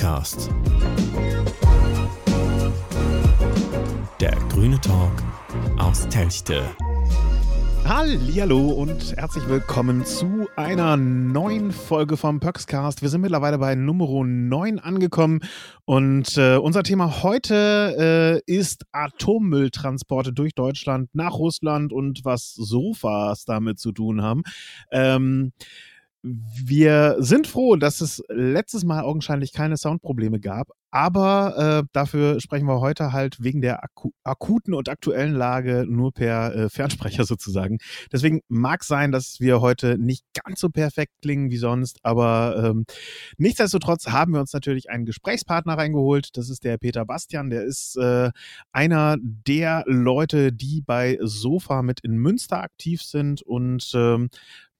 Perkscast. Der grüne Talk aus Telchte. Hallo und herzlich willkommen zu einer neuen Folge vom Perkscast. Wir sind mittlerweile bei Nummer 9 angekommen und äh, unser Thema heute äh, ist Atommülltransporte durch Deutschland nach Russland und was Sofas damit zu tun haben. Ähm, wir sind froh, dass es letztes Mal augenscheinlich keine Soundprobleme gab, aber äh, dafür sprechen wir heute halt wegen der aku akuten und aktuellen Lage nur per äh, Fernsprecher sozusagen. Deswegen mag sein, dass wir heute nicht ganz so perfekt klingen wie sonst, aber ähm, nichtsdestotrotz haben wir uns natürlich einen Gesprächspartner reingeholt. Das ist der Peter Bastian, der ist äh, einer der Leute, die bei Sofa mit in Münster aktiv sind und ähm,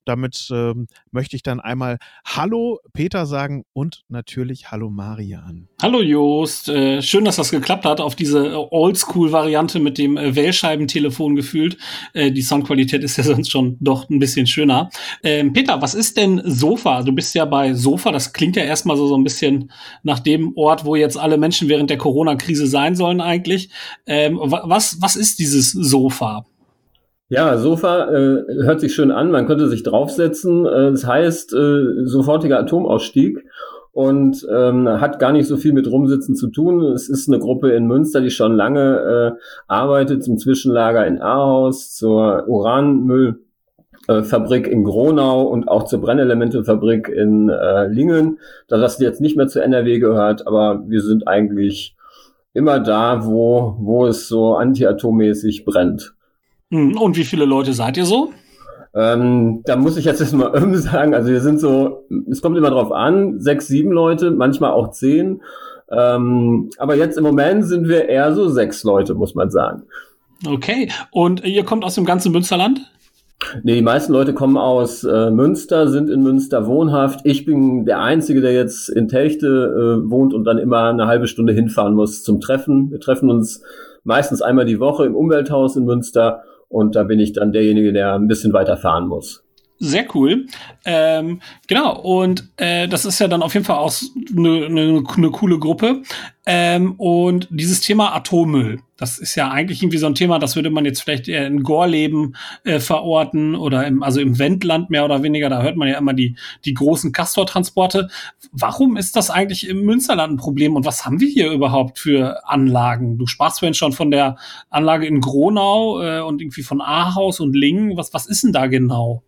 damit ähm, möchte ich dann einmal Hallo Peter sagen und natürlich Hallo Marian. Hallo Jost, äh, schön, dass das geklappt hat auf diese äh, Oldschool-Variante mit dem äh, Wählscheibentelefon gefühlt. Äh, die Soundqualität ist ja sonst schon doch ein bisschen schöner. Ähm, Peter, was ist denn Sofa? Du bist ja bei Sofa, das klingt ja erstmal so, so ein bisschen nach dem Ort, wo jetzt alle Menschen während der Corona-Krise sein sollen eigentlich. Ähm, was, was ist dieses Sofa? Ja, Sofa äh, hört sich schön an, man könnte sich draufsetzen. Äh, das heißt äh, sofortiger Atomausstieg und ähm, hat gar nicht so viel mit Rumsitzen zu tun. Es ist eine Gruppe in Münster, die schon lange äh, arbeitet zum Zwischenlager in Ahaus, zur Uranmüllfabrik in Gronau und auch zur Brennelementefabrik in äh, Lingen, da das jetzt nicht mehr zu NRW gehört, aber wir sind eigentlich immer da, wo, wo es so antiatommäßig brennt. Hm, und wie viele Leute seid ihr so? Ähm, da muss ich jetzt erstmal ähm sagen, also wir sind so, es kommt immer drauf an, sechs, sieben Leute, manchmal auch zehn. Ähm, aber jetzt im Moment sind wir eher so sechs Leute, muss man sagen. Okay, und ihr kommt aus dem ganzen Münsterland? Nee, die meisten Leute kommen aus äh, Münster, sind in Münster wohnhaft. Ich bin der Einzige, der jetzt in Telchte äh, wohnt und dann immer eine halbe Stunde hinfahren muss zum Treffen. Wir treffen uns meistens einmal die Woche im Umwelthaus in Münster und da bin ich dann derjenige, der ein bisschen weiter fahren muss. Sehr cool. Ähm, genau, und äh, das ist ja dann auf jeden Fall auch eine ne, ne coole Gruppe. Ähm, und dieses Thema Atommüll, das ist ja eigentlich irgendwie so ein Thema, das würde man jetzt vielleicht eher in Gorleben äh, verorten oder im, also im Wendland mehr oder weniger. Da hört man ja immer die, die großen Castor-Transporte. Warum ist das eigentlich im Münsterland ein Problem und was haben wir hier überhaupt für Anlagen? Du sprachst vorhin schon von der Anlage in Gronau äh, und irgendwie von Ahaus und Lingen. Was, was ist denn da genau?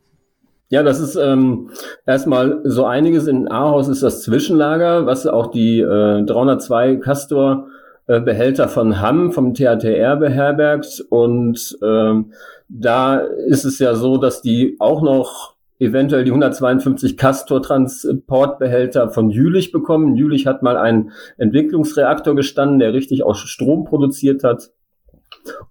Ja, das ist ähm, erstmal so einiges. In Ahaus ist das Zwischenlager, was auch die äh, 302 Castor äh, Behälter von Hamm vom THTR beherbergt. Und ähm, da ist es ja so, dass die auch noch eventuell die 152 Castor-Transportbehälter von Jülich bekommen. Jülich hat mal einen Entwicklungsreaktor gestanden, der richtig auch Strom produziert hat.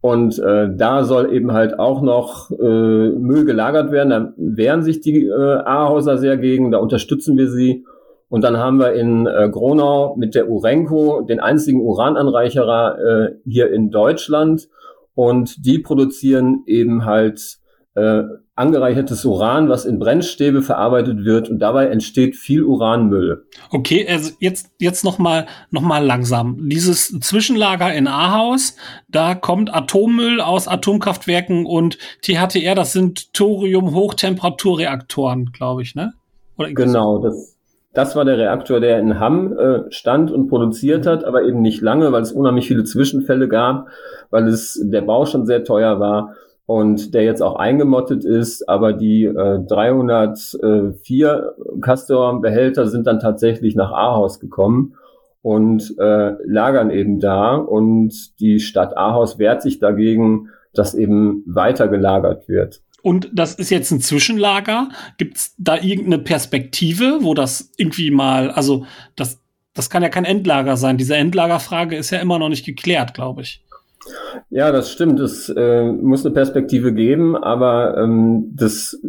Und äh, da soll eben halt auch noch äh, Müll gelagert werden. Da wehren sich die äh, Ahauser sehr gegen, da unterstützen wir sie. Und dann haben wir in äh, Gronau mit der Urenco den einzigen Urananreicherer äh, hier in Deutschland. Und die produzieren eben halt äh, angereichertes Uran, was in Brennstäbe verarbeitet wird und dabei entsteht viel Uranmüll. Okay, also jetzt jetzt noch mal noch mal langsam. Dieses Zwischenlager in Ahaus, da kommt Atommüll aus Atomkraftwerken und THTR, das sind Thorium Hochtemperaturreaktoren, glaube ich, ne? genau, das das war der Reaktor, der in Hamm äh, stand und produziert hat, aber eben nicht lange, weil es unheimlich viele Zwischenfälle gab, weil es der Bau schon sehr teuer war und der jetzt auch eingemottet ist, aber die äh, 304 Castor-Behälter sind dann tatsächlich nach Ahaus gekommen und äh, lagern eben da und die Stadt Ahaus wehrt sich dagegen, dass eben weiter gelagert wird. Und das ist jetzt ein Zwischenlager. Gibt es da irgendeine Perspektive, wo das irgendwie mal, also das, das kann ja kein Endlager sein. Diese Endlagerfrage ist ja immer noch nicht geklärt, glaube ich. Ja, das stimmt. Es äh, muss eine Perspektive geben, aber ähm, das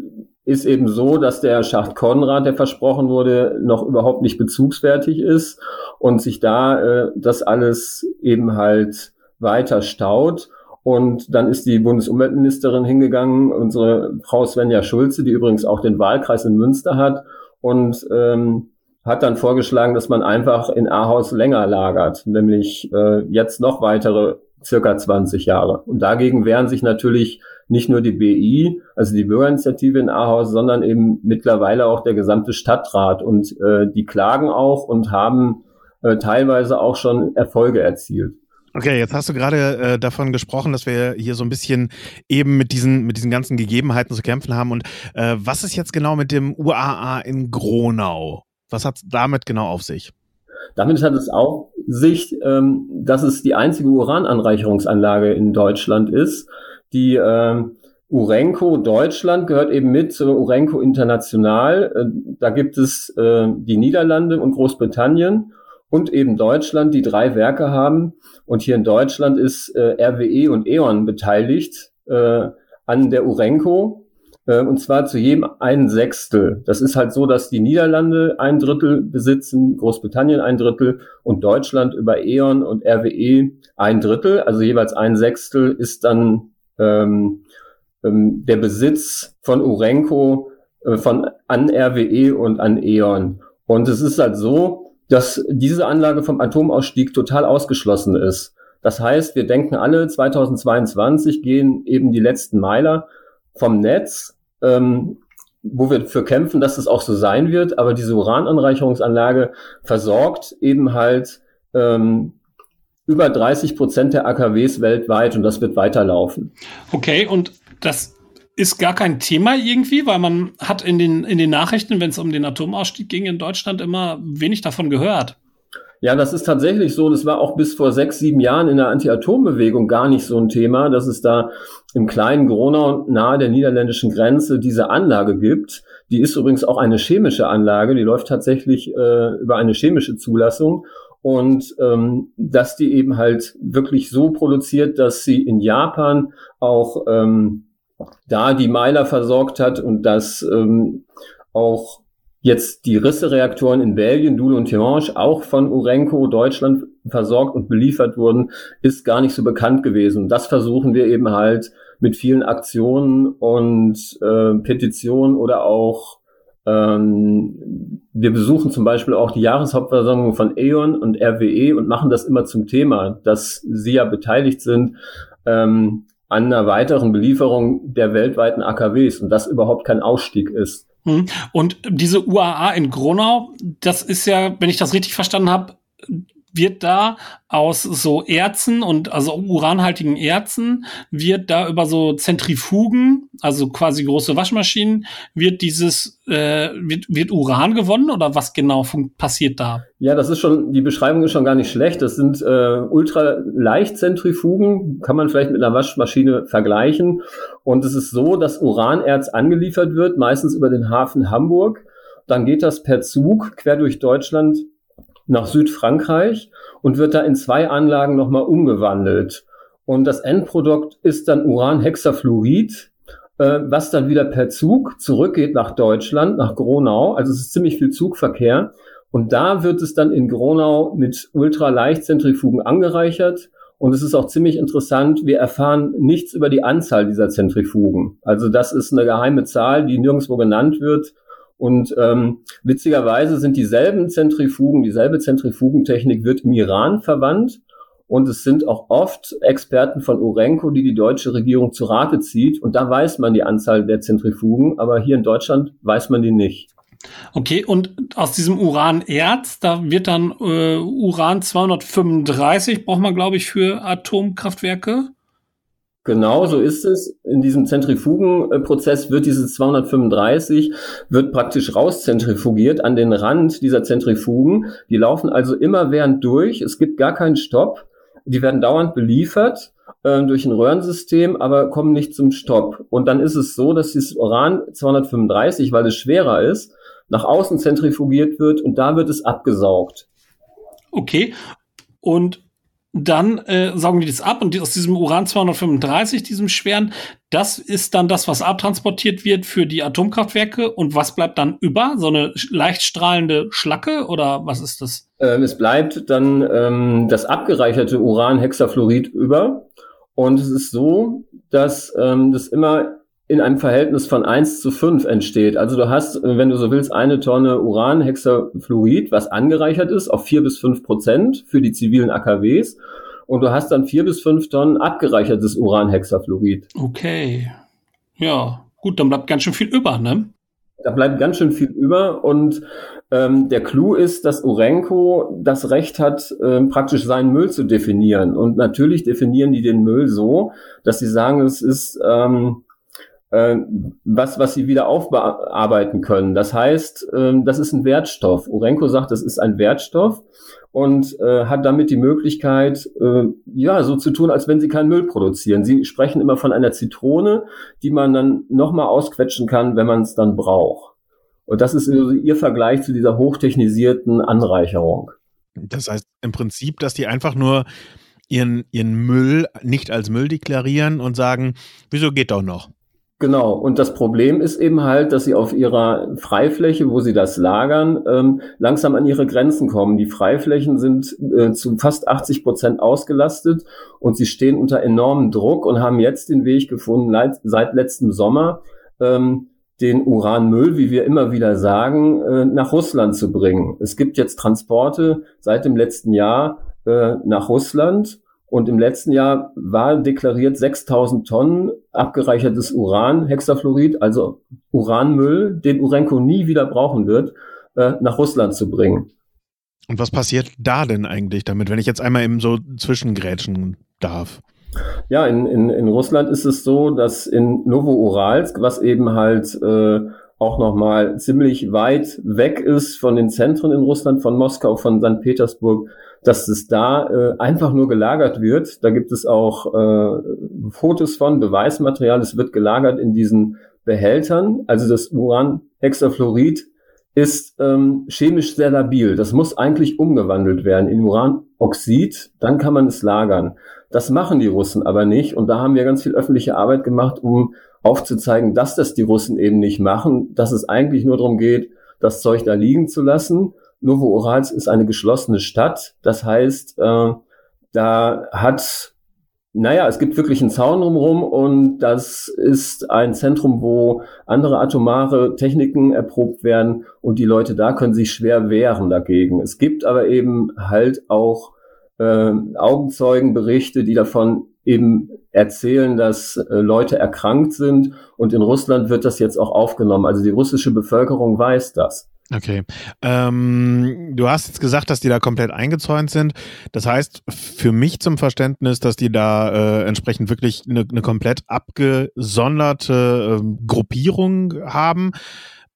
ist eben so, dass der Schacht Konrad, der versprochen wurde, noch überhaupt nicht bezugsfertig ist und sich da äh, das alles eben halt weiter staut. Und dann ist die Bundesumweltministerin hingegangen, unsere Frau Svenja Schulze, die übrigens auch den Wahlkreis in Münster hat, und ähm, hat dann vorgeschlagen, dass man einfach in Ahaus länger lagert, nämlich äh, jetzt noch weitere circa 20 Jahre. Und dagegen wehren sich natürlich nicht nur die BI, also die Bürgerinitiative in Ahaus, sondern eben mittlerweile auch der gesamte Stadtrat. Und äh, die klagen auch und haben äh, teilweise auch schon Erfolge erzielt. Okay, jetzt hast du gerade äh, davon gesprochen, dass wir hier so ein bisschen eben mit diesen, mit diesen ganzen Gegebenheiten zu kämpfen haben. Und äh, was ist jetzt genau mit dem UAA in Gronau? Was hat damit genau auf sich? Damit hat es auf sich, ähm, dass es die einzige Urananreicherungsanlage in Deutschland ist. Die ähm, Urenco Deutschland gehört eben mit zur Urenco International. Äh, da gibt es äh, die Niederlande und Großbritannien und eben Deutschland, die drei Werke haben. Und hier in Deutschland ist äh, RWE und E.ON beteiligt äh, an der Urenco. Äh, und zwar zu jedem ein Sechstel. Das ist halt so, dass die Niederlande ein Drittel besitzen, Großbritannien ein Drittel und Deutschland über E.ON und RWE ein Drittel. Also jeweils ein Sechstel ist dann ähm, ähm, der Besitz von Urenco äh, von an RWE und an E.ON. Und es ist halt so, dass diese Anlage vom Atomausstieg total ausgeschlossen ist. Das heißt, wir denken alle, 2022 gehen eben die letzten Meiler vom Netz, ähm, wo wir für kämpfen, dass es auch so sein wird. Aber diese Urananreicherungsanlage versorgt eben halt ähm, über 30 Prozent der AKWs weltweit und das wird weiterlaufen. Okay, und das ist gar kein Thema irgendwie, weil man hat in den, in den Nachrichten, wenn es um den Atomausstieg ging in Deutschland, immer wenig davon gehört. Ja, das ist tatsächlich so. Das war auch bis vor sechs, sieben Jahren in der Anti-Atom-Bewegung gar nicht so ein Thema, dass es da im kleinen Gronau nahe der niederländischen Grenze diese Anlage gibt. Die ist übrigens auch eine chemische Anlage. Die läuft tatsächlich äh, über eine chemische Zulassung. Und ähm, dass die eben halt wirklich so produziert, dass sie in Japan auch ähm, da die Meiler versorgt hat und dass ähm, auch jetzt die Risse-Reaktoren in Belgien, Doule und Tihange, auch von Urenco Deutschland versorgt und beliefert wurden, ist gar nicht so bekannt gewesen. Das versuchen wir eben halt mit vielen Aktionen und äh, Petitionen oder auch ähm, wir besuchen zum Beispiel auch die Jahreshauptversammlung von E.ON und RWE und machen das immer zum Thema, dass sie ja beteiligt sind ähm, an einer weiteren Belieferung der weltweiten AKWs und das überhaupt kein Ausstieg ist. Hm. Und diese UAA in Gronau, das ist ja, wenn ich das richtig verstanden habe, wird da aus so Erzen und also uranhaltigen Erzen wird da über so Zentrifugen, also quasi große Waschmaschinen, wird dieses äh, wird, wird Uran gewonnen oder was genau passiert da? Ja, das ist schon die Beschreibung ist schon gar nicht schlecht. Das sind äh, ultraleichtzentrifugen, kann man vielleicht mit einer Waschmaschine vergleichen. Und es ist so, dass Uranerz angeliefert wird, meistens über den Hafen Hamburg. Dann geht das per Zug quer durch Deutschland nach Südfrankreich und wird da in zwei Anlagen nochmal umgewandelt. Und das Endprodukt ist dann Uranhexafluorid, äh, was dann wieder per Zug zurückgeht nach Deutschland, nach Gronau. Also es ist ziemlich viel Zugverkehr. Und da wird es dann in Gronau mit Ultraleichtzentrifugen angereichert. Und es ist auch ziemlich interessant, wir erfahren nichts über die Anzahl dieser Zentrifugen. Also das ist eine geheime Zahl, die nirgendwo genannt wird. Und ähm, witzigerweise sind dieselben Zentrifugen, dieselbe Zentrifugentechnik wird im Iran verwandt. Und es sind auch oft Experten von Urenco, die die deutsche Regierung zu Rate zieht. Und da weiß man die Anzahl der Zentrifugen, aber hier in Deutschland weiß man die nicht. Okay, und aus diesem Uranerz, da wird dann äh, Uran 235, braucht man, glaube ich, für Atomkraftwerke. Genau, so ist es. In diesem Zentrifugenprozess wird dieses 235 wird praktisch rauszentrifugiert an den Rand dieser Zentrifugen. Die laufen also immer während durch. Es gibt gar keinen Stopp. Die werden dauernd beliefert äh, durch ein Röhrensystem, aber kommen nicht zum Stopp. Und dann ist es so, dass dieses Uran 235, weil es schwerer ist, nach außen zentrifugiert wird und da wird es abgesaugt. Okay. Und dann äh, saugen die das ab und die, aus diesem Uran 235, diesem schweren, das ist dann das, was abtransportiert wird für die Atomkraftwerke. Und was bleibt dann über? So eine leicht strahlende Schlacke oder was ist das? Ähm, es bleibt dann ähm, das abgereicherte Uranhexafluorid über. Und es ist so, dass ähm, das immer in einem Verhältnis von 1 zu 5 entsteht. Also du hast, wenn du so willst, eine Tonne Uranhexafluorid, was angereichert ist auf 4 bis 5 Prozent für die zivilen AKWs. Und du hast dann 4 bis 5 Tonnen abgereichertes Uranhexafluorid. Okay. Ja, gut, dann bleibt ganz schön viel über, ne? Da bleibt ganz schön viel über und ähm, der Clou ist, dass Urenco das Recht hat, ähm, praktisch seinen Müll zu definieren. Und natürlich definieren die den Müll so, dass sie sagen, es ist ähm, äh, was, was sie wieder aufbearbeiten können. Das heißt, äh, das ist ein Wertstoff. Urenco sagt, das ist ein Wertstoff und äh, hat damit die Möglichkeit, äh, ja, so zu tun, als wenn sie keinen Müll produzieren. Sie sprechen immer von einer Zitrone, die man dann nochmal ausquetschen kann, wenn man es dann braucht. Und das ist also ihr Vergleich zu dieser hochtechnisierten Anreicherung. Das heißt im Prinzip, dass die einfach nur ihren, ihren Müll nicht als Müll deklarieren und sagen, wieso geht doch noch? Genau, und das Problem ist eben halt, dass sie auf ihrer Freifläche, wo sie das lagern, ähm, langsam an ihre Grenzen kommen. Die Freiflächen sind äh, zu fast 80 Prozent ausgelastet und sie stehen unter enormem Druck und haben jetzt den Weg gefunden, seit letztem Sommer, ähm, den Uranmüll, wie wir immer wieder sagen, äh, nach Russland zu bringen. Es gibt jetzt Transporte seit dem letzten Jahr äh, nach Russland und im letzten Jahr war deklariert 6000 Tonnen abgereichertes Uran, Hexafluorid, also Uranmüll, den Urenco nie wieder brauchen wird, äh, nach Russland zu bringen. Und was passiert da denn eigentlich damit, wenn ich jetzt einmal eben so zwischengrätschen darf? Ja, in, in, in Russland ist es so, dass in Novouralsk, was eben halt äh, auch nochmal ziemlich weit weg ist von den Zentren in Russland, von Moskau, von St. Petersburg, dass es da äh, einfach nur gelagert wird. Da gibt es auch äh, Fotos von, Beweismaterial. Es wird gelagert in diesen Behältern. Also das Uranhexafluorid ist ähm, chemisch sehr labil. Das muss eigentlich umgewandelt werden in Uranoxid. Dann kann man es lagern. Das machen die Russen aber nicht. Und da haben wir ganz viel öffentliche Arbeit gemacht, um aufzuzeigen, dass das die Russen eben nicht machen, dass es eigentlich nur darum geht, das Zeug da liegen zu lassen Novo-Urals ist eine geschlossene Stadt. Das heißt, äh, da hat, naja, es gibt wirklich einen Zaun drumherum und das ist ein Zentrum, wo andere atomare Techniken erprobt werden und die Leute da können sich schwer wehren dagegen. Es gibt aber eben halt auch äh, Augenzeugenberichte, die davon eben erzählen, dass äh, Leute erkrankt sind und in Russland wird das jetzt auch aufgenommen. Also die russische Bevölkerung weiß das. Okay. Ähm, du hast jetzt gesagt, dass die da komplett eingezäunt sind. Das heißt, für mich zum Verständnis, dass die da äh, entsprechend wirklich eine, eine komplett abgesonderte äh, Gruppierung haben.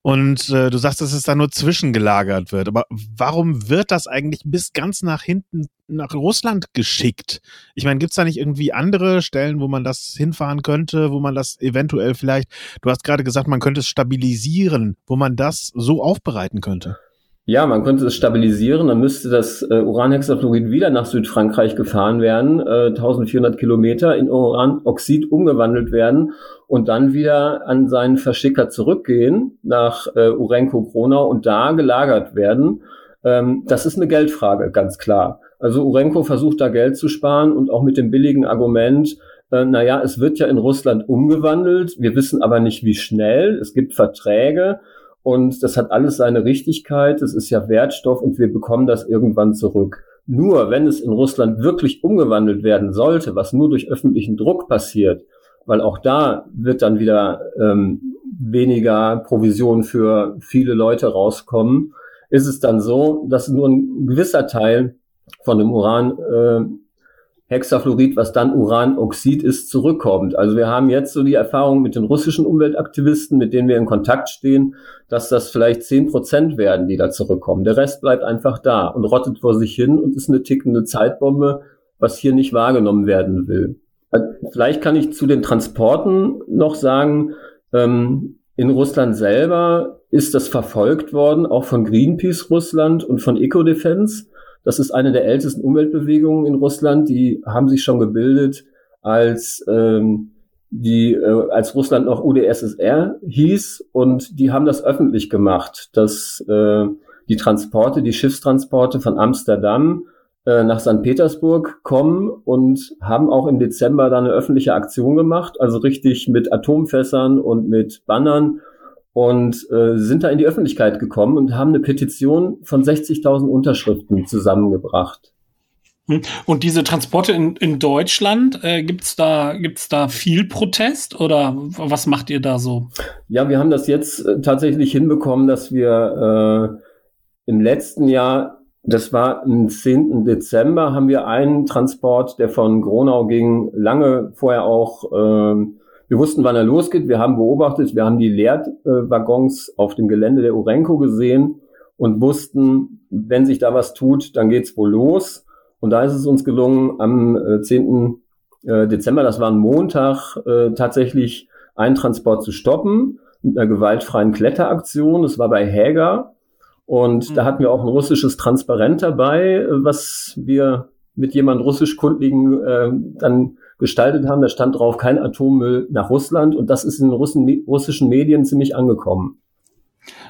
Und äh, du sagst, dass es da nur zwischengelagert wird. Aber warum wird das eigentlich bis ganz nach hinten nach Russland geschickt? Ich meine, gibt's da nicht irgendwie andere Stellen, wo man das hinfahren könnte, wo man das eventuell vielleicht, du hast gerade gesagt, man könnte es stabilisieren, wo man das so aufbereiten könnte? Ja, man könnte es stabilisieren, dann müsste das äh, Uranhexafluorid wieder nach Südfrankreich gefahren werden, äh, 1400 Kilometer in Uranoxid umgewandelt werden und dann wieder an seinen Verschicker zurückgehen nach äh, Urenco Kronau und da gelagert werden. Ähm, das ist eine Geldfrage, ganz klar. Also Urenco versucht da Geld zu sparen und auch mit dem billigen Argument, äh, naja, es wird ja in Russland umgewandelt, wir wissen aber nicht, wie schnell. Es gibt Verträge und das hat alles seine Richtigkeit. Es ist ja Wertstoff und wir bekommen das irgendwann zurück. Nur wenn es in Russland wirklich umgewandelt werden sollte, was nur durch öffentlichen Druck passiert, weil auch da wird dann wieder ähm, weniger Provision für viele Leute rauskommen, ist es dann so, dass nur ein gewisser Teil von dem Uran äh, Hexafluorid, was dann Uranoxid ist, zurückkommt. Also wir haben jetzt so die Erfahrung mit den russischen Umweltaktivisten, mit denen wir in Kontakt stehen, dass das vielleicht zehn Prozent werden, die da zurückkommen. Der Rest bleibt einfach da und rottet vor sich hin und ist eine tickende Zeitbombe, was hier nicht wahrgenommen werden will. Vielleicht kann ich zu den Transporten noch sagen, ähm, in Russland selber ist das verfolgt worden, auch von Greenpeace Russland und von Ecodefense. Das ist eine der ältesten Umweltbewegungen in Russland. Die haben sich schon gebildet, als ähm, die äh, als Russland noch UdSSR hieß und die haben das öffentlich gemacht, dass äh, die Transporte, die Schiffstransporte von Amsterdam äh, nach St. Petersburg kommen und haben auch im Dezember da eine öffentliche Aktion gemacht, also richtig mit Atomfässern und mit Bannern und äh, sind da in die Öffentlichkeit gekommen und haben eine Petition von 60.000 Unterschriften zusammengebracht. Hm. Und diese Transporte in, in Deutschland, äh, gibt's da, gibt's da viel Protest oder was macht ihr da so? Ja, wir haben das jetzt äh, tatsächlich hinbekommen, dass wir äh, im letzten Jahr, das war am 10. Dezember, haben wir einen Transport, der von Gronau ging, lange vorher auch, äh, wir wussten, wann er losgeht, wir haben beobachtet, wir haben die Leerwaggons auf dem Gelände der Urenco gesehen und wussten, wenn sich da was tut, dann geht's wohl los. Und da ist es uns gelungen, am 10. Äh, äh, Dezember, das war ein Montag, äh, tatsächlich einen Transport zu stoppen mit einer gewaltfreien Kletteraktion. Das war bei Häger. Und mhm. da hatten wir auch ein russisches Transparent dabei, was wir mit jemand russisch-kundligen äh, dann gestaltet haben. Da stand drauf, kein Atommüll nach Russland. Und das ist in Russen, russischen Medien ziemlich angekommen.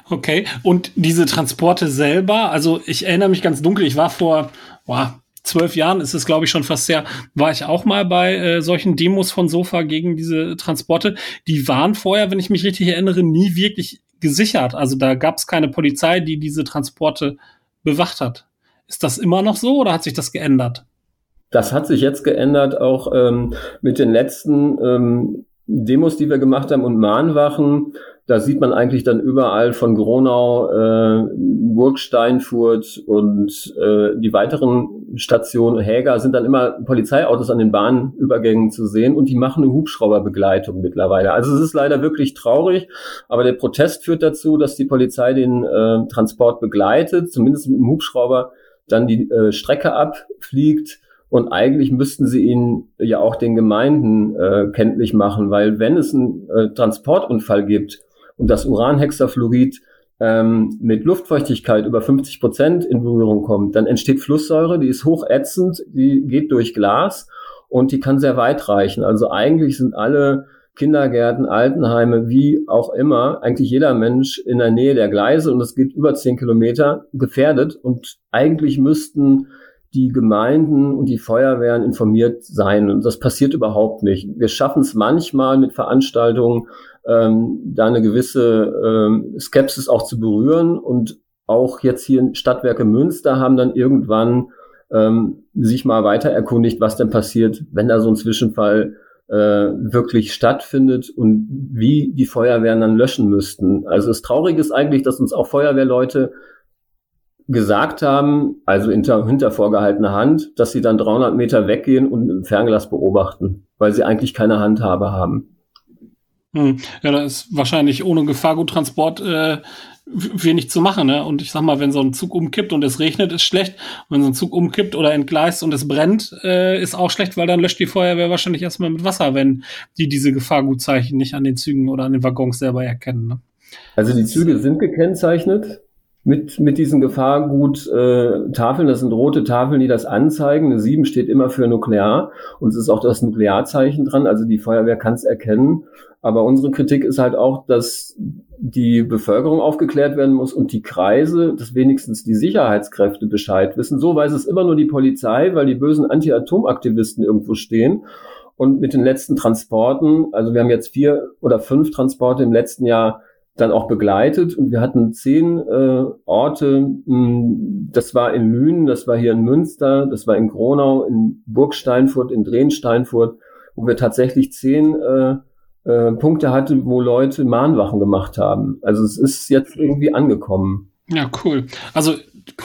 Okay, und diese Transporte selber, also ich erinnere mich ganz dunkel, ich war vor, boah, zwölf Jahren ist es, glaube ich, schon fast sehr, war ich auch mal bei äh, solchen Demos von Sofa gegen diese Transporte. Die waren vorher, wenn ich mich richtig erinnere, nie wirklich gesichert. Also da gab es keine Polizei, die diese Transporte bewacht hat. Ist das immer noch so oder hat sich das geändert? Das hat sich jetzt geändert, auch ähm, mit den letzten ähm, Demos, die wir gemacht haben und Mahnwachen. Da sieht man eigentlich dann überall von Gronau, äh, Burg Steinfurt und äh, die weiteren Stationen, Häger, sind dann immer Polizeiautos an den Bahnübergängen zu sehen und die machen eine Hubschrauberbegleitung mittlerweile. Also es ist leider wirklich traurig, aber der Protest führt dazu, dass die Polizei den äh, Transport begleitet, zumindest mit dem Hubschrauber dann die äh, Strecke abfliegt. Und eigentlich müssten sie ihn ja auch den Gemeinden äh, kenntlich machen, weil wenn es einen äh, Transportunfall gibt, und das Uranhexafluorid ähm, mit Luftfeuchtigkeit über 50 Prozent in Berührung kommt, dann entsteht Flusssäure, die ist hochätzend, die geht durch Glas und die kann sehr weit reichen. Also eigentlich sind alle Kindergärten, Altenheime, wie auch immer, eigentlich jeder Mensch in der Nähe der Gleise und es geht über 10 Kilometer gefährdet und eigentlich müssten die Gemeinden und die Feuerwehren informiert sein. Und das passiert überhaupt nicht. Wir schaffen es manchmal mit Veranstaltungen, ähm, da eine gewisse ähm, Skepsis auch zu berühren. Und auch jetzt hier in Stadtwerke Münster haben dann irgendwann ähm, sich mal weiter erkundigt, was denn passiert, wenn da so ein Zwischenfall äh, wirklich stattfindet und wie die Feuerwehren dann löschen müssten. Also das Traurige ist eigentlich, dass uns auch Feuerwehrleute gesagt haben, also hinter, hinter vorgehaltener Hand, dass sie dann 300 Meter weggehen und im Fernglas beobachten, weil sie eigentlich keine Handhabe haben. Hm. Ja, da ist wahrscheinlich ohne Gefahrguttransport äh, wenig zu machen. Ne? Und ich sag mal, wenn so ein Zug umkippt und es regnet, ist schlecht. Und wenn so ein Zug umkippt oder entgleist und es brennt, äh, ist auch schlecht, weil dann löscht die Feuerwehr wahrscheinlich erstmal mit Wasser, wenn die diese Gefahrgutzeichen nicht an den Zügen oder an den Waggons selber erkennen. Ne? Also die Züge sind gekennzeichnet mit, mit diesen Gefahrgut-Tafeln. Äh, das sind rote Tafeln, die das anzeigen. Eine 7 steht immer für Nuklear und es ist auch das Nuklearzeichen dran. Also die Feuerwehr kann es erkennen. Aber unsere Kritik ist halt auch, dass die Bevölkerung aufgeklärt werden muss und die Kreise, dass wenigstens die Sicherheitskräfte Bescheid wissen. So weiß es immer nur die Polizei, weil die bösen Anti-Atom-Aktivisten irgendwo stehen. Und mit den letzten Transporten, also wir haben jetzt vier oder fünf Transporte im letzten Jahr dann auch begleitet und wir hatten zehn äh, Orte, hm, das war in Lünen, das war hier in Münster, das war in Gronau, in Burgsteinfurt, in Drehensteinfurt, wo wir tatsächlich zehn äh, äh, Punkte hatten, wo Leute Mahnwachen gemacht haben. Also es ist jetzt irgendwie angekommen. Ja, cool. Also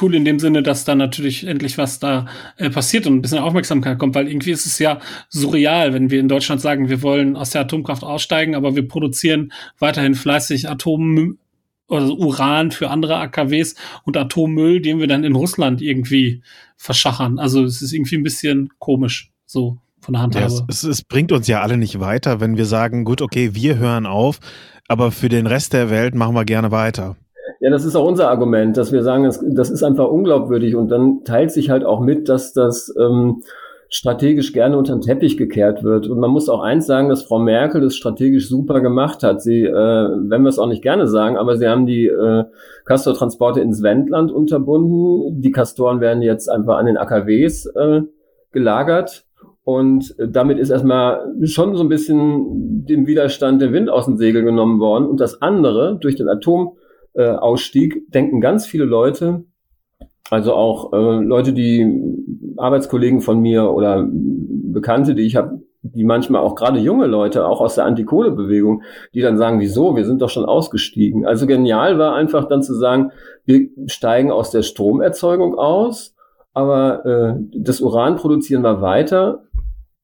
cool in dem Sinne, dass da natürlich endlich was da äh, passiert und ein bisschen Aufmerksamkeit kommt, weil irgendwie ist es ja surreal, wenn wir in Deutschland sagen, wir wollen aus der Atomkraft aussteigen, aber wir produzieren weiterhin fleißig Atom also Uran für andere AKWs und Atommüll, den wir dann in Russland irgendwie verschachern. Also es ist irgendwie ein bisschen komisch, so von der Handhabe. Ja, es, es bringt uns ja alle nicht weiter, wenn wir sagen, gut, okay, wir hören auf, aber für den Rest der Welt machen wir gerne weiter. Ja, das ist auch unser Argument, dass wir sagen, das, das ist einfach unglaubwürdig und dann teilt sich halt auch mit, dass das ähm, strategisch gerne unter den Teppich gekehrt wird. Und man muss auch eins sagen, dass Frau Merkel das strategisch super gemacht hat. Sie, äh, wenn wir es auch nicht gerne sagen, aber sie haben die äh, Castor-Transporte ins Wendland unterbunden. Die Castoren werden jetzt einfach an den AKWs äh, gelagert. Und damit ist erstmal schon so ein bisschen dem Widerstand der Wind aus dem Segel genommen worden. Und das andere, durch den Atomausstieg, denken ganz viele Leute, also auch äh, Leute, die Arbeitskollegen von mir oder Bekannte, die ich habe, die manchmal auch gerade junge Leute, auch aus der Antikohle-Bewegung, die dann sagen, wieso, wir sind doch schon ausgestiegen. Also genial war einfach dann zu sagen, wir steigen aus der Stromerzeugung aus, aber äh, das Uran produzieren wir weiter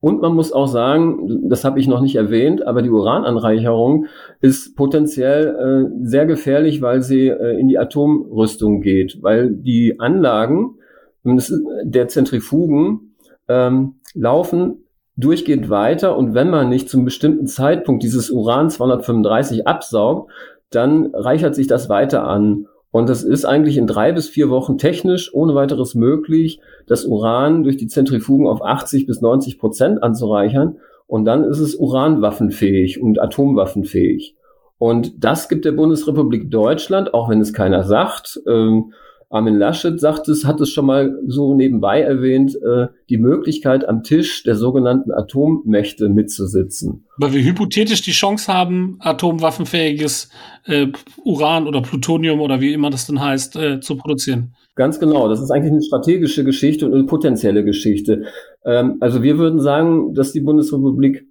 und man muss auch sagen, das habe ich noch nicht erwähnt, aber die Urananreicherung ist potenziell äh, sehr gefährlich, weil sie äh, in die Atomrüstung geht, weil die Anlagen der Zentrifugen ähm, laufen durchgehend weiter und wenn man nicht zum bestimmten Zeitpunkt dieses Uran 235 absaugt, dann reichert sich das weiter an. Und das ist eigentlich in drei bis vier Wochen technisch ohne weiteres möglich, das Uran durch die Zentrifugen auf 80 bis 90 Prozent anzureichern. Und dann ist es uranwaffenfähig und atomwaffenfähig. Und das gibt der Bundesrepublik Deutschland, auch wenn es keiner sagt, ähm, Armin Laschet sagt es, hat es schon mal so nebenbei erwähnt, äh, die Möglichkeit am Tisch der sogenannten Atommächte mitzusitzen. Weil wir hypothetisch die Chance haben, atomwaffenfähiges äh, Uran oder Plutonium oder wie immer das denn heißt, äh, zu produzieren. Ganz genau. Das ist eigentlich eine strategische Geschichte und eine potenzielle Geschichte. Ähm, also wir würden sagen, dass die Bundesrepublik,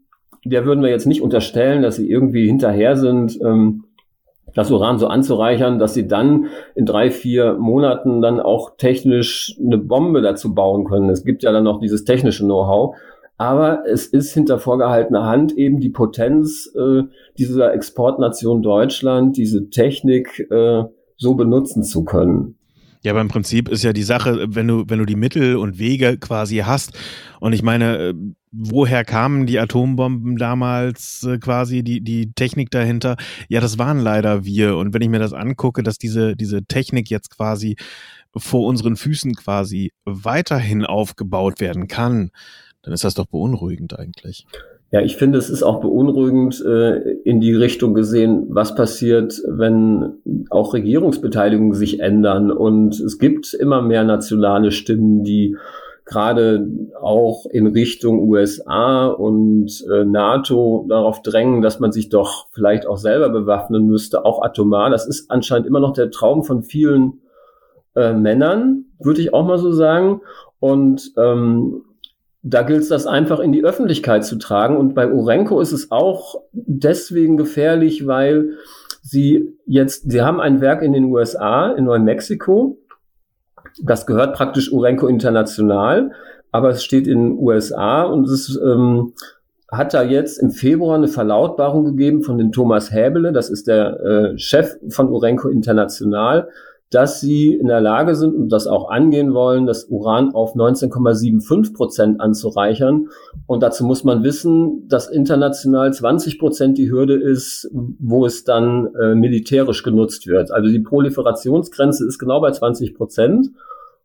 der würden wir jetzt nicht unterstellen, dass sie irgendwie hinterher sind, ähm, das Uran so anzureichern, dass sie dann in drei, vier Monaten dann auch technisch eine Bombe dazu bauen können. Es gibt ja dann noch dieses technische Know-how. Aber es ist hinter vorgehaltener Hand eben die Potenz äh, dieser Exportnation Deutschland, diese Technik äh, so benutzen zu können. Ja, aber im Prinzip ist ja die Sache, wenn du, wenn du die Mittel und Wege quasi hast, und ich meine, äh, woher kamen die Atombomben damals äh, quasi, die, die Technik dahinter? Ja, das waren leider wir. Und wenn ich mir das angucke, dass diese, diese Technik jetzt quasi vor unseren Füßen quasi weiterhin aufgebaut werden kann, dann ist das doch beunruhigend eigentlich. Ja, ich finde, es ist auch beunruhigend äh, in die Richtung gesehen, was passiert, wenn auch Regierungsbeteiligungen sich ändern. Und es gibt immer mehr nationale Stimmen, die gerade auch in Richtung USA und äh, NATO darauf drängen, dass man sich doch vielleicht auch selber bewaffnen müsste, auch atomar. Das ist anscheinend immer noch der Traum von vielen äh, Männern, würde ich auch mal so sagen. Und ähm, da gilt es, das einfach in die Öffentlichkeit zu tragen. Und bei Urenco ist es auch deswegen gefährlich, weil sie jetzt, sie haben ein Werk in den USA, in Neumexiko, das gehört praktisch Urenco International, aber es steht in den USA und es ähm, hat da jetzt im Februar eine Verlautbarung gegeben von den Thomas Häbele, das ist der äh, Chef von Urenco International, dass sie in der Lage sind und das auch angehen wollen, das Uran auf 19,75 Prozent anzureichern. Und dazu muss man wissen, dass international 20 Prozent die Hürde ist, wo es dann äh, militärisch genutzt wird. Also die Proliferationsgrenze ist genau bei 20 Prozent.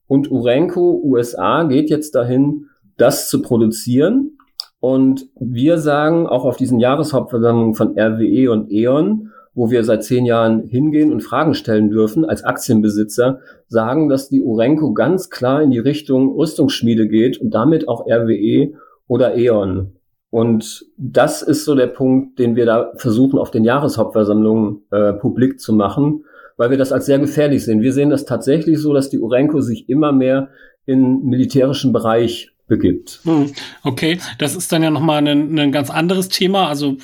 Und Urenco USA geht jetzt dahin, das zu produzieren. Und wir sagen auch auf diesen Jahreshauptversammlungen von RWE und E.ON, wo wir seit zehn Jahren hingehen und Fragen stellen dürfen als Aktienbesitzer, sagen, dass die Urenco ganz klar in die Richtung Rüstungsschmiede geht und damit auch RWE oder E.ON. Und das ist so der Punkt, den wir da versuchen, auf den Jahreshauptversammlungen äh, publik zu machen, weil wir das als sehr gefährlich sehen. Wir sehen das tatsächlich so, dass die Urenco sich immer mehr in militärischen Bereich begibt. Hm, okay, das ist dann ja nochmal ein, ein ganz anderes Thema. Also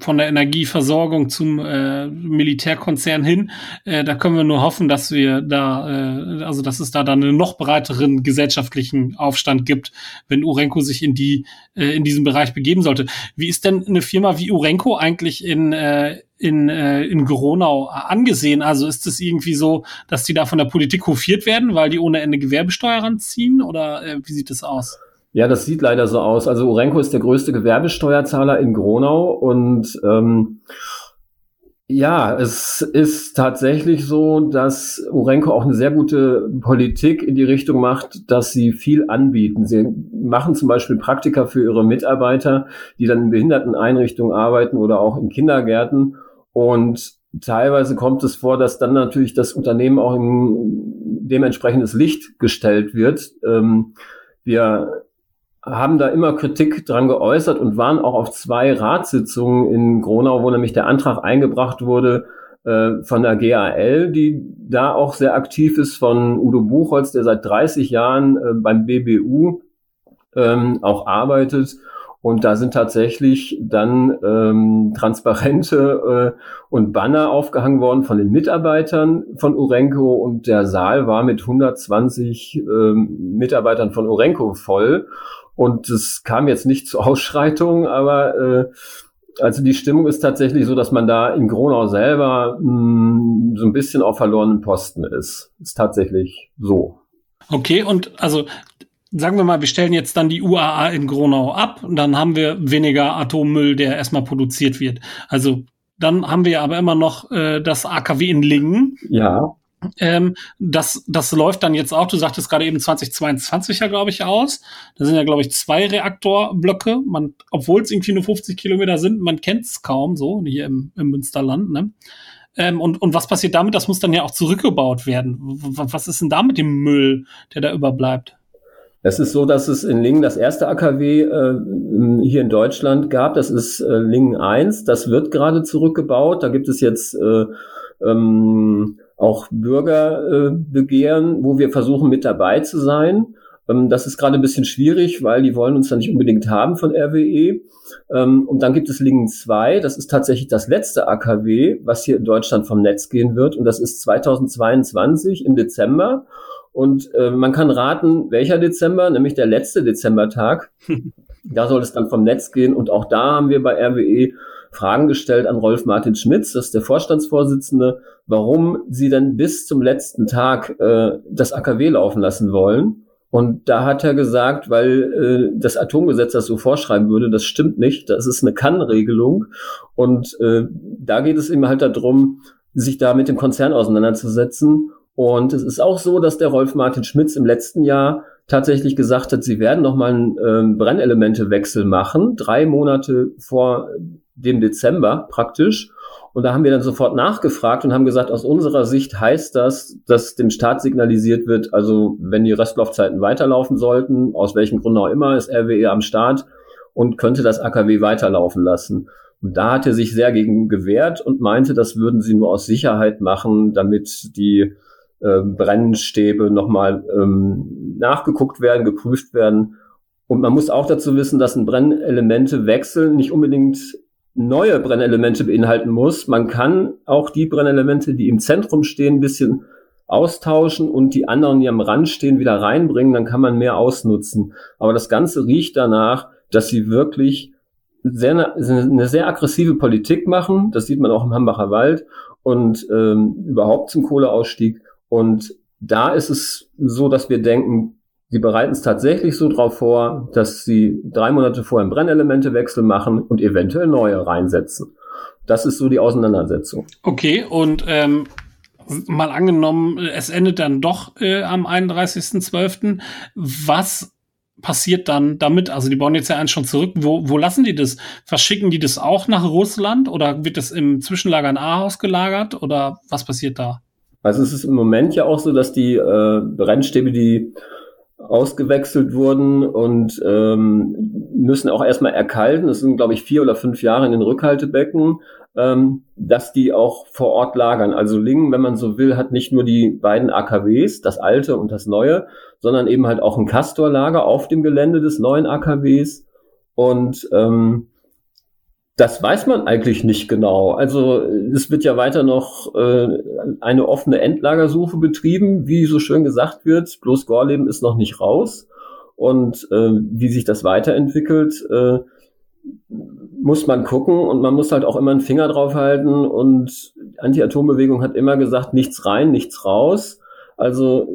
von der Energieversorgung zum äh, Militärkonzern hin. Äh, da können wir nur hoffen, dass wir da, äh, also dass es da dann einen noch breiteren gesellschaftlichen Aufstand gibt, wenn Urenco sich in die äh, in diesen Bereich begeben sollte. Wie ist denn eine Firma wie Urenco eigentlich in äh, in, äh, in Gronau angesehen? Also ist es irgendwie so, dass die da von der Politik hofiert werden, weil die ohne Ende Gewerbesteuer ranziehen? Oder äh, wie sieht es aus? Ja, das sieht leider so aus. Also Urenco ist der größte Gewerbesteuerzahler in Gronau und ähm, Ja, es ist tatsächlich so, dass Urenco auch eine sehr gute Politik in die Richtung macht, dass sie viel anbieten. Sie machen zum Beispiel Praktika für ihre Mitarbeiter, die dann in Behinderteneinrichtungen arbeiten oder auch in Kindergärten. Und teilweise kommt es vor, dass dann natürlich das Unternehmen auch in dementsprechendes Licht gestellt wird. Ähm, wir haben da immer Kritik dran geäußert und waren auch auf zwei Ratssitzungen in Gronau, wo nämlich der Antrag eingebracht wurde äh, von der GAL, die da auch sehr aktiv ist, von Udo Buchholz, der seit 30 Jahren äh, beim BBU ähm, auch arbeitet. Und da sind tatsächlich dann ähm, Transparente äh, und Banner aufgehangen worden von den Mitarbeitern von Urenco und der Saal war mit 120 ähm, Mitarbeitern von Urenco voll. Und es kam jetzt nicht zu Ausschreitungen, aber äh, also die Stimmung ist tatsächlich so, dass man da in Gronau selber mh, hm, so ein bisschen auf verlorenen Posten ist. Ist tatsächlich so. Okay, und also sagen wir mal, wir stellen jetzt dann die UAA in Gronau ab und dann haben wir weniger Atommüll, der erstmal produziert wird. Also dann haben wir aber immer noch äh, das AKW in Lingen. Ja. Ähm, das, das läuft dann jetzt auch, du sagtest gerade eben 2022 ja, glaube ich, aus. Da sind ja, glaube ich, zwei Reaktorblöcke. Man, obwohl es irgendwie nur 50 Kilometer sind, man kennt es kaum so, hier im, im Münsterland. Ne? Ähm, und, und was passiert damit? Das muss dann ja auch zurückgebaut werden. Was ist denn da mit dem Müll, der da überbleibt? Es ist so, dass es in Lingen das erste AKW äh, hier in Deutschland gab. Das ist äh, Lingen 1. Das wird gerade zurückgebaut. Da gibt es jetzt äh, ähm, auch Bürgerbegehren, äh, wo wir versuchen mit dabei zu sein. Ähm, das ist gerade ein bisschen schwierig, weil die wollen uns da nicht unbedingt haben von RWE. Ähm, und dann gibt es Lingen 2, das ist tatsächlich das letzte AKW, was hier in Deutschland vom Netz gehen wird. Und das ist 2022 im Dezember. Und äh, man kann raten, welcher Dezember, nämlich der letzte Dezembertag. da soll es dann vom Netz gehen. Und auch da haben wir bei RWE Fragen gestellt an Rolf Martin Schmitz, das ist der Vorstandsvorsitzende, warum sie denn bis zum letzten Tag äh, das AKW laufen lassen wollen. Und da hat er gesagt, weil äh, das Atomgesetz das so vorschreiben würde, das stimmt nicht, das ist eine Kann-Regelung. Und äh, da geht es ihm halt darum, sich da mit dem Konzern auseinanderzusetzen. Und es ist auch so, dass der Rolf Martin Schmitz im letzten Jahr tatsächlich gesagt hat, sie werden nochmal einen ähm, Brennelementewechsel machen, drei Monate vor dem Dezember praktisch. Und da haben wir dann sofort nachgefragt und haben gesagt, aus unserer Sicht heißt das, dass dem Staat signalisiert wird, also wenn die Restlaufzeiten weiterlaufen sollten, aus welchem Grund auch immer, ist RWE am Start und könnte das AKW weiterlaufen lassen. Und da hat er sich sehr gegen gewehrt und meinte, das würden sie nur aus Sicherheit machen, damit die äh, Brennstäbe nochmal ähm, nachgeguckt werden, geprüft werden. Und man muss auch dazu wissen, dass ein Brennelementewechsel nicht unbedingt neue Brennelemente beinhalten muss. Man kann auch die Brennelemente, die im Zentrum stehen, ein bisschen austauschen und die anderen, die am Rand stehen, wieder reinbringen, dann kann man mehr ausnutzen. Aber das Ganze riecht danach, dass sie wirklich sehr, eine sehr aggressive Politik machen. Das sieht man auch im Hambacher Wald und ähm, überhaupt zum Kohleausstieg. Und da ist es so, dass wir denken, Sie bereiten es tatsächlich so drauf vor, dass sie drei Monate vorher einen Brennelementewechsel machen und eventuell neue reinsetzen. Das ist so die Auseinandersetzung. Okay, und ähm, mal angenommen, es endet dann doch äh, am 31.12. Was passiert dann damit? Also die bauen jetzt ja eins schon zurück. Wo, wo lassen die das? Verschicken die das auch nach Russland oder wird das im Zwischenlager in Ahaus gelagert oder was passiert da? Also es ist im Moment ja auch so, dass die äh, Brennstäbe, die ausgewechselt wurden und ähm, müssen auch erstmal erkalten. Das sind, glaube ich, vier oder fünf Jahre in den Rückhaltebecken, ähm, dass die auch vor Ort lagern. Also Lingen, wenn man so will, hat nicht nur die beiden AKWs, das alte und das neue, sondern eben halt auch ein Castorlager auf dem Gelände des neuen AKWs. Und ähm, das weiß man eigentlich nicht genau. Also es wird ja weiter noch äh, eine offene Endlagersuche betrieben, wie so schön gesagt wird. Bloß Gorleben ist noch nicht raus. Und äh, wie sich das weiterentwickelt, äh, muss man gucken und man muss halt auch immer einen Finger drauf halten. Und Anti-Atom-Bewegung hat immer gesagt, nichts rein, nichts raus. Also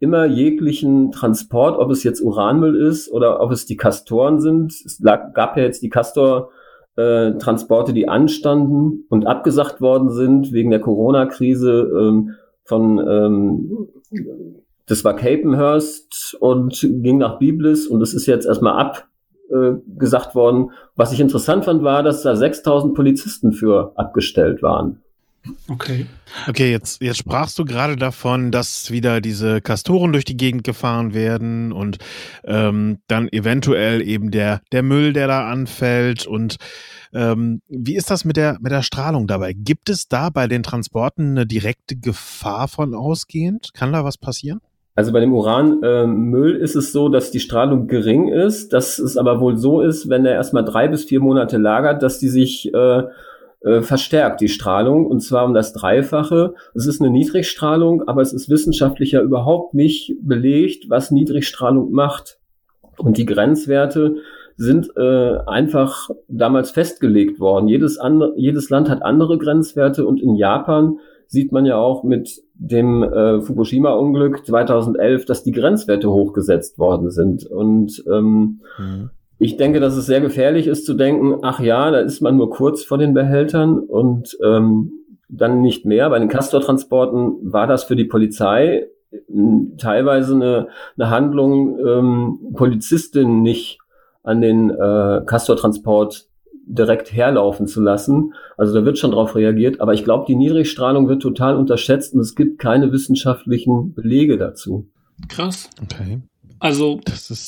immer jeglichen Transport, ob es jetzt Uranmüll ist oder ob es die Kastoren sind. Es gab ja jetzt die Castor- äh, Transporte, die anstanden und abgesagt worden sind wegen der Corona-Krise ähm, von ähm, das war Capenhurst und ging nach Biblis und es ist jetzt erstmal abgesagt äh, worden. Was ich interessant fand, war, dass da 6000 Polizisten für abgestellt waren. Okay. Okay, jetzt, jetzt sprachst du gerade davon, dass wieder diese Kastoren durch die Gegend gefahren werden und ähm, dann eventuell eben der, der Müll, der da anfällt. Und ähm, wie ist das mit der, mit der Strahlung dabei? Gibt es da bei den Transporten eine direkte Gefahr von ausgehend? Kann da was passieren? Also bei dem Uranmüll äh, ist es so, dass die Strahlung gering ist, dass es aber wohl so ist, wenn er erstmal drei bis vier Monate lagert, dass die sich äh, äh, verstärkt, die Strahlung, und zwar um das Dreifache. Es ist eine Niedrigstrahlung, aber es ist wissenschaftlich ja überhaupt nicht belegt, was Niedrigstrahlung macht. Und die Grenzwerte sind äh, einfach damals festgelegt worden. Jedes, andere, jedes Land hat andere Grenzwerte und in Japan sieht man ja auch mit dem äh, Fukushima-Unglück 2011, dass die Grenzwerte hochgesetzt worden sind. Und ähm, mhm. Ich denke, dass es sehr gefährlich ist zu denken, ach ja, da ist man nur kurz vor den Behältern und ähm, dann nicht mehr. Bei den Castor-Transporten war das für die Polizei teilweise eine, eine Handlung, ähm, Polizistinnen nicht an den äh, Castor-Transport direkt herlaufen zu lassen. Also da wird schon drauf reagiert, aber ich glaube, die Niedrigstrahlung wird total unterschätzt und es gibt keine wissenschaftlichen Belege dazu. Krass. Okay. Also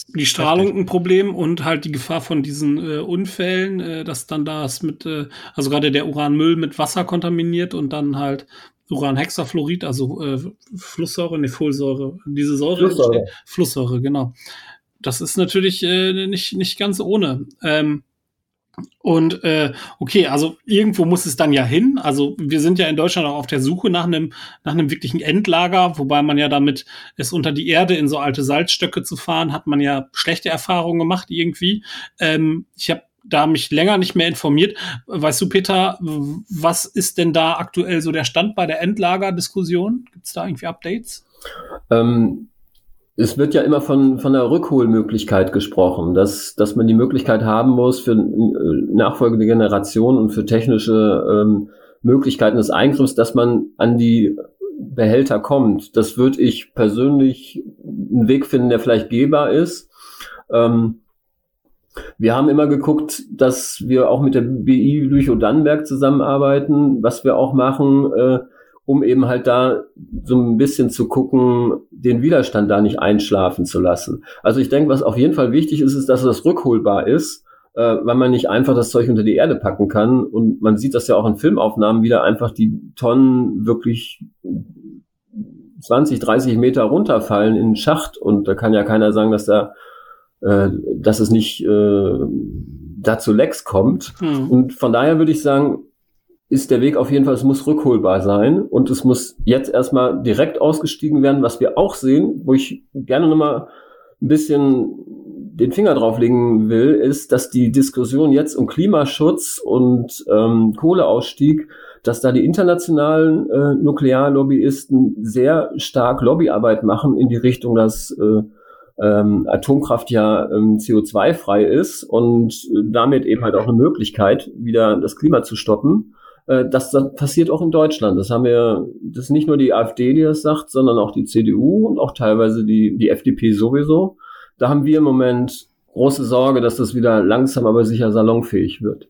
die Strahlung heftig. ein Problem und halt die Gefahr von diesen äh, Unfällen, äh, dass dann das mit, äh, also gerade der Uranmüll mit Wasser kontaminiert und dann halt Uranhexafluorid, also äh, Flusssäure, ne Folsäure, diese Säure, Flusssäure. Flusssäure, genau. Das ist natürlich äh, nicht, nicht ganz ohne. Ähm, und äh, okay, also irgendwo muss es dann ja hin. Also wir sind ja in Deutschland auch auf der Suche nach einem nach einem wirklichen Endlager, wobei man ja damit es unter die Erde in so alte Salzstöcke zu fahren, hat man ja schlechte Erfahrungen gemacht irgendwie. Ähm, ich habe da mich länger nicht mehr informiert. Weißt du, Peter, was ist denn da aktuell so der Stand bei der Endlagerdiskussion? Gibt es da irgendwie Updates? Ähm, es wird ja immer von, von der Rückholmöglichkeit gesprochen, dass, dass man die Möglichkeit haben muss für äh, nachfolgende Generationen und für technische ähm, Möglichkeiten des Eingriffs, dass man an die Behälter kommt. Das würde ich persönlich einen Weg finden, der vielleicht gehbar ist. Ähm, wir haben immer geguckt, dass wir auch mit der BI Lüchow-Dannenberg zusammenarbeiten. Was wir auch machen, äh, um eben halt da so ein bisschen zu gucken, den Widerstand da nicht einschlafen zu lassen. Also ich denke, was auf jeden Fall wichtig ist, ist, dass das rückholbar ist, äh, weil man nicht einfach das Zeug unter die Erde packen kann. Und man sieht das ja auch in Filmaufnahmen wieder einfach die Tonnen wirklich 20, 30 Meter runterfallen in den Schacht. Und da kann ja keiner sagen, dass da, äh, dass es nicht äh, dazu Lecks kommt. Mhm. Und von daher würde ich sagen, ist der Weg auf jeden Fall, es muss rückholbar sein und es muss jetzt erstmal direkt ausgestiegen werden, was wir auch sehen, wo ich gerne nochmal ein bisschen den Finger drauflegen will, ist, dass die Diskussion jetzt um Klimaschutz und ähm, Kohleausstieg, dass da die internationalen äh, Nuklearlobbyisten sehr stark Lobbyarbeit machen in die Richtung, dass äh, ähm, Atomkraft ja ähm, CO2-frei ist und damit eben halt auch eine Möglichkeit, wieder das Klima zu stoppen. Äh, das, das passiert auch in Deutschland. Das haben wir, das ist nicht nur die AfD, die das sagt, sondern auch die CDU und auch teilweise die, die FDP sowieso. Da haben wir im Moment große Sorge, dass das wieder langsam aber sicher salonfähig wird.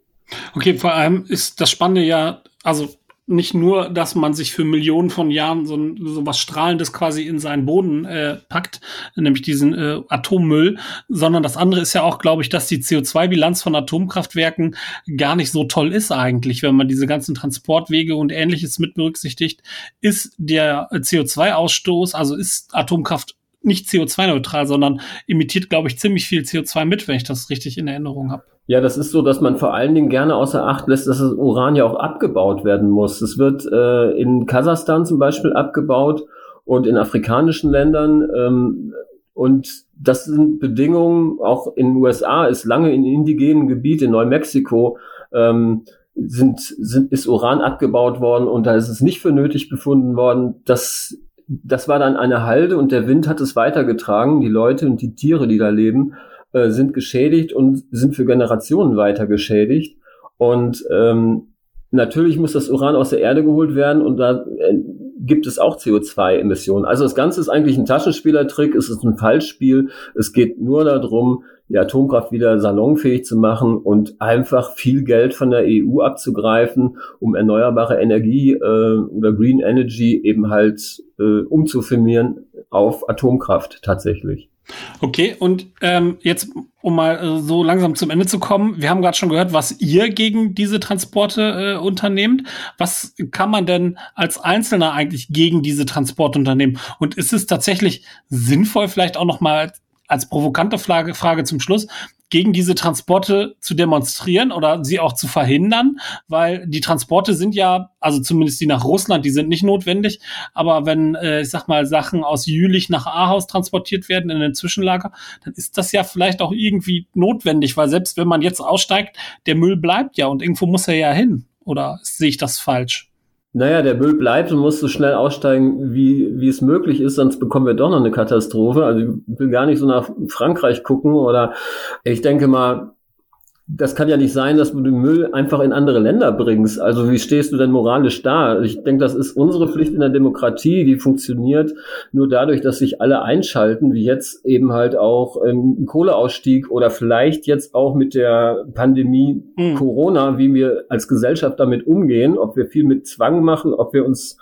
Okay, vor allem ist das Spannende ja, also nicht nur, dass man sich für Millionen von Jahren so, so was Strahlendes quasi in seinen Boden äh, packt, nämlich diesen äh, Atommüll, sondern das andere ist ja auch, glaube ich, dass die CO2-Bilanz von Atomkraftwerken gar nicht so toll ist eigentlich, wenn man diese ganzen Transportwege und ähnliches mit berücksichtigt, ist der CO2-Ausstoß, also ist Atomkraft nicht CO2-neutral, sondern emittiert, glaube ich, ziemlich viel CO2 mit, wenn ich das richtig in Erinnerung habe. Ja, das ist so, dass man vor allen Dingen gerne außer Acht lässt, dass das Uran ja auch abgebaut werden muss. Es wird äh, in Kasachstan zum Beispiel abgebaut und in afrikanischen Ländern. Ähm, und das sind Bedingungen, auch in den USA ist lange in indigenen Gebieten, in Neumexiko, ähm, sind, sind, ist Uran abgebaut worden und da ist es nicht für nötig befunden worden. Das, das war dann eine Halde und der Wind hat es weitergetragen, die Leute und die Tiere, die da leben. Äh, sind geschädigt und sind für Generationen weiter geschädigt. Und ähm, natürlich muss das Uran aus der Erde geholt werden und da äh, gibt es auch CO2-Emissionen. Also das Ganze ist eigentlich ein Taschenspielertrick, es ist ein Fallspiel. Es geht nur darum, die Atomkraft wieder salonfähig zu machen und einfach viel Geld von der EU abzugreifen, um erneuerbare Energie äh, oder Green Energy eben halt äh, umzufirmieren auf Atomkraft tatsächlich. Okay, und ähm, jetzt, um mal äh, so langsam zum Ende zu kommen, wir haben gerade schon gehört, was ihr gegen diese Transporte äh, unternehmt. Was kann man denn als Einzelner eigentlich gegen diese Transporte unternehmen? Und ist es tatsächlich sinnvoll, vielleicht auch noch mal als provokante Frage, Frage zum Schluss, gegen diese Transporte zu demonstrieren oder sie auch zu verhindern, weil die Transporte sind ja, also zumindest die nach Russland, die sind nicht notwendig, aber wenn, äh, ich sag mal, Sachen aus Jülich nach Ahaus transportiert werden in den Zwischenlager, dann ist das ja vielleicht auch irgendwie notwendig, weil selbst wenn man jetzt aussteigt, der Müll bleibt ja und irgendwo muss er ja hin. Oder sehe ich das falsch? Naja, der Müll bleibt und muss so schnell aussteigen, wie, wie es möglich ist, sonst bekommen wir doch noch eine Katastrophe. Also ich will gar nicht so nach Frankreich gucken oder ich denke mal, das kann ja nicht sein, dass du den Müll einfach in andere Länder bringst. Also wie stehst du denn moralisch da? Ich denke, das ist unsere Pflicht in der Demokratie, die funktioniert nur dadurch, dass sich alle einschalten, wie jetzt eben halt auch ähm, Kohleausstieg oder vielleicht jetzt auch mit der Pandemie mhm. Corona, wie wir als Gesellschaft damit umgehen, ob wir viel mit Zwang machen, ob wir uns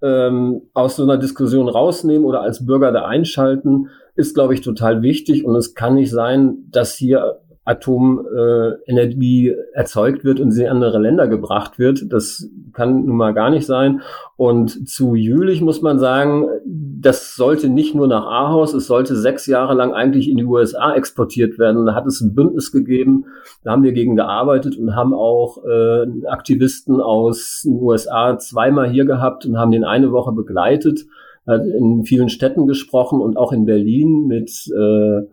ähm, aus so einer Diskussion rausnehmen oder als Bürger da einschalten, ist, glaube ich, total wichtig. Und es kann nicht sein, dass hier Atomenergie äh, erzeugt wird und sie in andere Länder gebracht wird. Das kann nun mal gar nicht sein. Und zu Jülich muss man sagen, das sollte nicht nur nach Ahaus, es sollte sechs Jahre lang eigentlich in die USA exportiert werden. Da hat es ein Bündnis gegeben, da haben wir gegen gearbeitet und haben auch äh, Aktivisten aus den USA zweimal hier gehabt und haben den eine Woche begleitet, hat in vielen Städten gesprochen und auch in Berlin mit äh,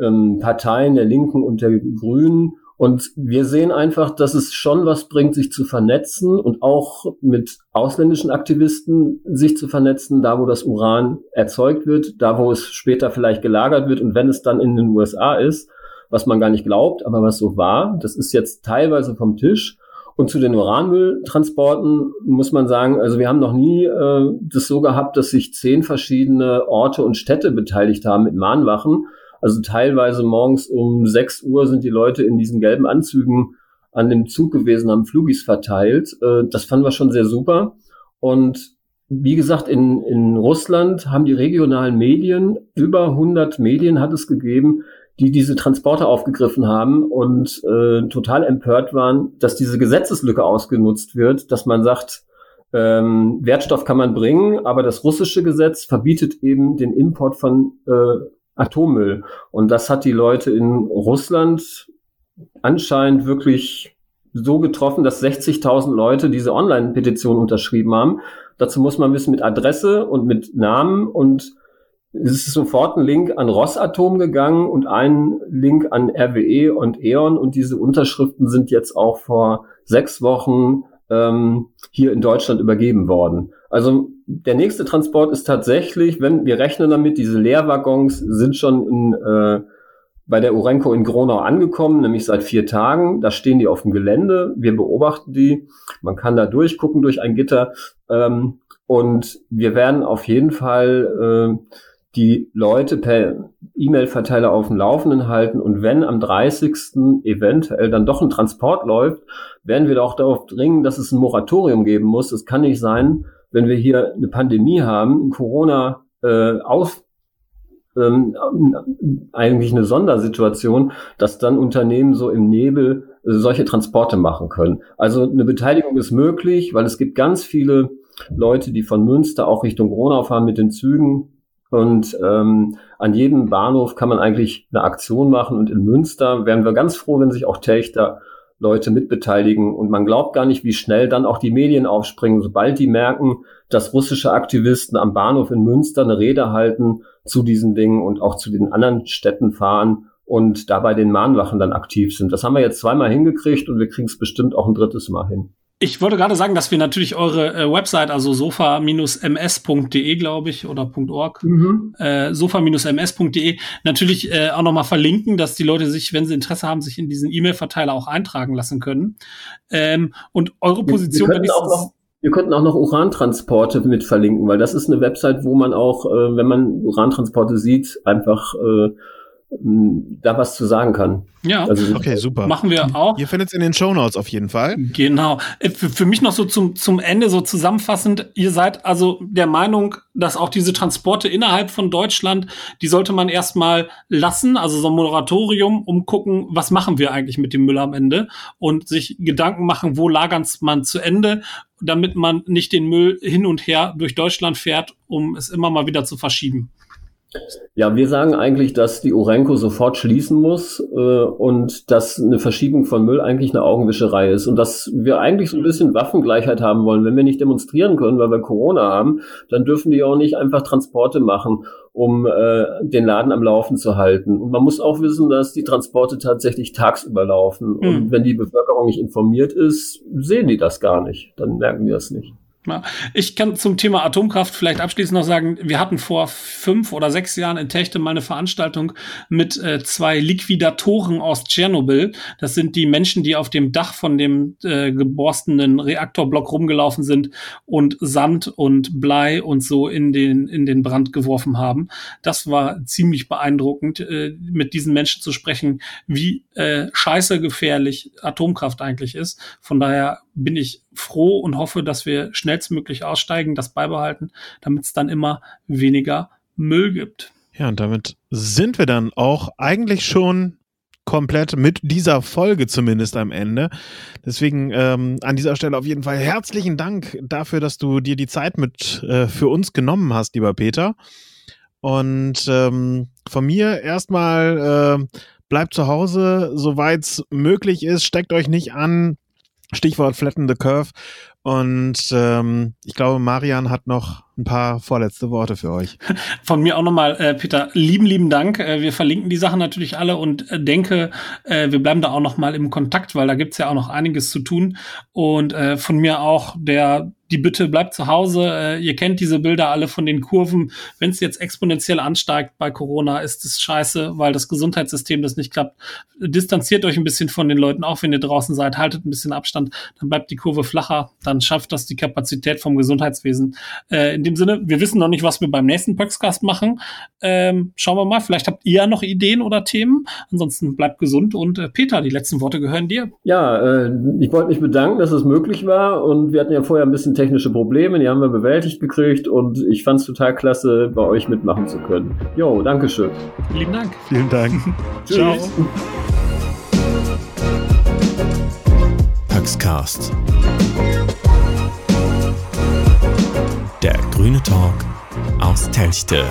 ähm, Parteien der Linken und der Grünen. Und wir sehen einfach, dass es schon was bringt, sich zu vernetzen und auch mit ausländischen Aktivisten sich zu vernetzen, da wo das Uran erzeugt wird, da wo es später vielleicht gelagert wird und wenn es dann in den USA ist, was man gar nicht glaubt, aber was so war, das ist jetzt teilweise vom Tisch. Und zu den Uranmülltransporten muss man sagen, also wir haben noch nie äh, das so gehabt, dass sich zehn verschiedene Orte und Städte beteiligt haben mit Mahnwachen, also teilweise morgens um 6 Uhr sind die Leute in diesen gelben Anzügen an dem Zug gewesen, haben Flugis verteilt. Äh, das fanden wir schon sehr super. Und wie gesagt, in, in Russland haben die regionalen Medien, über 100 Medien hat es gegeben, die diese Transporter aufgegriffen haben und äh, total empört waren, dass diese Gesetzeslücke ausgenutzt wird, dass man sagt, ähm, Wertstoff kann man bringen, aber das russische Gesetz verbietet eben den Import von äh, Atommüll. Und das hat die Leute in Russland anscheinend wirklich so getroffen, dass 60.000 Leute diese Online-Petition unterschrieben haben. Dazu muss man wissen mit Adresse und mit Namen und es ist sofort ein Link an Rosatom gegangen und ein Link an RWE und E.ON und diese Unterschriften sind jetzt auch vor sechs Wochen ähm, hier in Deutschland übergeben worden. Also der nächste Transport ist tatsächlich, wenn wir rechnen damit, diese Leerwaggons sind schon in, äh, bei der Urenco in Gronau angekommen, nämlich seit vier Tagen. Da stehen die auf dem Gelände. Wir beobachten die. Man kann da durchgucken durch ein Gitter. Ähm, und wir werden auf jeden Fall äh, die Leute per E-Mail-Verteiler auf dem Laufenden halten. Und wenn am 30. eventuell dann doch ein Transport läuft, werden wir auch darauf dringen, dass es ein Moratorium geben muss. Es kann nicht sein, wenn wir hier eine Pandemie haben, Corona äh, aus, ähm, eigentlich eine Sondersituation, dass dann Unternehmen so im Nebel äh, solche Transporte machen können. Also eine Beteiligung ist möglich, weil es gibt ganz viele Leute, die von Münster auch Richtung Gronau fahren mit den Zügen. Und ähm, an jedem Bahnhof kann man eigentlich eine Aktion machen. Und in Münster wären wir ganz froh, wenn sich auch Tächter Leute mitbeteiligen. Und man glaubt gar nicht, wie schnell dann auch die Medien aufspringen, sobald die merken, dass russische Aktivisten am Bahnhof in Münster eine Rede halten zu diesen Dingen und auch zu den anderen Städten fahren und dabei den Mahnwachen dann aktiv sind. Das haben wir jetzt zweimal hingekriegt und wir kriegen es bestimmt auch ein drittes Mal hin. Ich wollte gerade sagen, dass wir natürlich eure äh, Website, also sofa-ms.de, glaube ich, oder .org, mhm. äh, sofa-ms.de, natürlich äh, auch nochmal verlinken, dass die Leute sich, wenn sie Interesse haben, sich in diesen E-Mail-Verteiler auch eintragen lassen können. Ähm, und eure Position... Wir, wir, auch noch, wir könnten auch noch Urantransporte mit verlinken, weil das ist eine Website, wo man auch, äh, wenn man Urantransporte sieht, einfach... Äh, da was zu sagen kann. Ja, also, okay, super. Machen wir auch. Ihr findet es in den Show Notes auf jeden Fall. Genau. Äh, für, für, mich noch so zum, zum Ende so zusammenfassend. Ihr seid also der Meinung, dass auch diese Transporte innerhalb von Deutschland, die sollte man erstmal lassen, also so ein Moratorium, um gucken, was machen wir eigentlich mit dem Müll am Ende und sich Gedanken machen, wo lagern man zu Ende, damit man nicht den Müll hin und her durch Deutschland fährt, um es immer mal wieder zu verschieben. Ja, wir sagen eigentlich, dass die Orenco sofort schließen muss äh, und dass eine Verschiebung von Müll eigentlich eine Augenwischerei ist und dass wir eigentlich so ein bisschen Waffengleichheit haben wollen. Wenn wir nicht demonstrieren können, weil wir Corona haben, dann dürfen die auch nicht einfach Transporte machen, um äh, den Laden am Laufen zu halten. Und man muss auch wissen, dass die Transporte tatsächlich tagsüber laufen. Mhm. Und hm. wenn die Bevölkerung nicht informiert ist, sehen die das gar nicht. Dann merken die das nicht. Ich kann zum Thema Atomkraft vielleicht abschließend noch sagen, wir hatten vor fünf oder sechs Jahren in Techte mal eine Veranstaltung mit äh, zwei Liquidatoren aus Tschernobyl. Das sind die Menschen, die auf dem Dach von dem äh, geborstenen Reaktorblock rumgelaufen sind und Sand und Blei und so in den, in den Brand geworfen haben. Das war ziemlich beeindruckend, äh, mit diesen Menschen zu sprechen, wie äh, scheiße gefährlich Atomkraft eigentlich ist. Von daher bin ich froh und hoffe, dass wir schnellstmöglich aussteigen, das beibehalten, damit es dann immer weniger Müll gibt. Ja, und damit sind wir dann auch eigentlich schon komplett mit dieser Folge zumindest am Ende. Deswegen ähm, an dieser Stelle auf jeden Fall herzlichen Dank dafür, dass du dir die Zeit mit äh, für uns genommen hast, lieber Peter. Und ähm, von mir erstmal äh, bleibt zu Hause, soweit es möglich ist. Steckt euch nicht an. Stichwort Flatten the Curve. Und ähm, ich glaube, Marian hat noch ein paar vorletzte Worte für euch. Von mir auch nochmal, äh, Peter, lieben, lieben Dank. Äh, wir verlinken die Sachen natürlich alle und äh, denke, äh, wir bleiben da auch nochmal im Kontakt, weil da gibt's ja auch noch einiges zu tun. Und äh, von mir auch der die Bitte bleibt zu Hause. Äh, ihr kennt diese Bilder alle von den Kurven. Wenn es jetzt exponentiell ansteigt bei Corona, ist es scheiße, weil das Gesundheitssystem das nicht klappt. Distanziert euch ein bisschen von den Leuten, auch wenn ihr draußen seid, haltet ein bisschen Abstand, dann bleibt die Kurve flacher, dann schafft das die Kapazität vom Gesundheitswesen. Äh, in dem Sinne, wir wissen noch nicht, was wir beim nächsten Pöxcast machen. Ähm, schauen wir mal, vielleicht habt ihr ja noch Ideen oder Themen. Ansonsten bleibt gesund und äh, Peter, die letzten Worte gehören dir. Ja, äh, ich wollte mich bedanken, dass es möglich war und wir hatten ja vorher ein bisschen technische Probleme, die haben wir bewältigt gekriegt und ich fand es total klasse, bei euch mitmachen zu können. Jo, Dankeschön. Vielen Dank. Vielen Dank. Ciao. Paxcast. Der grüne Talk aus Telchte.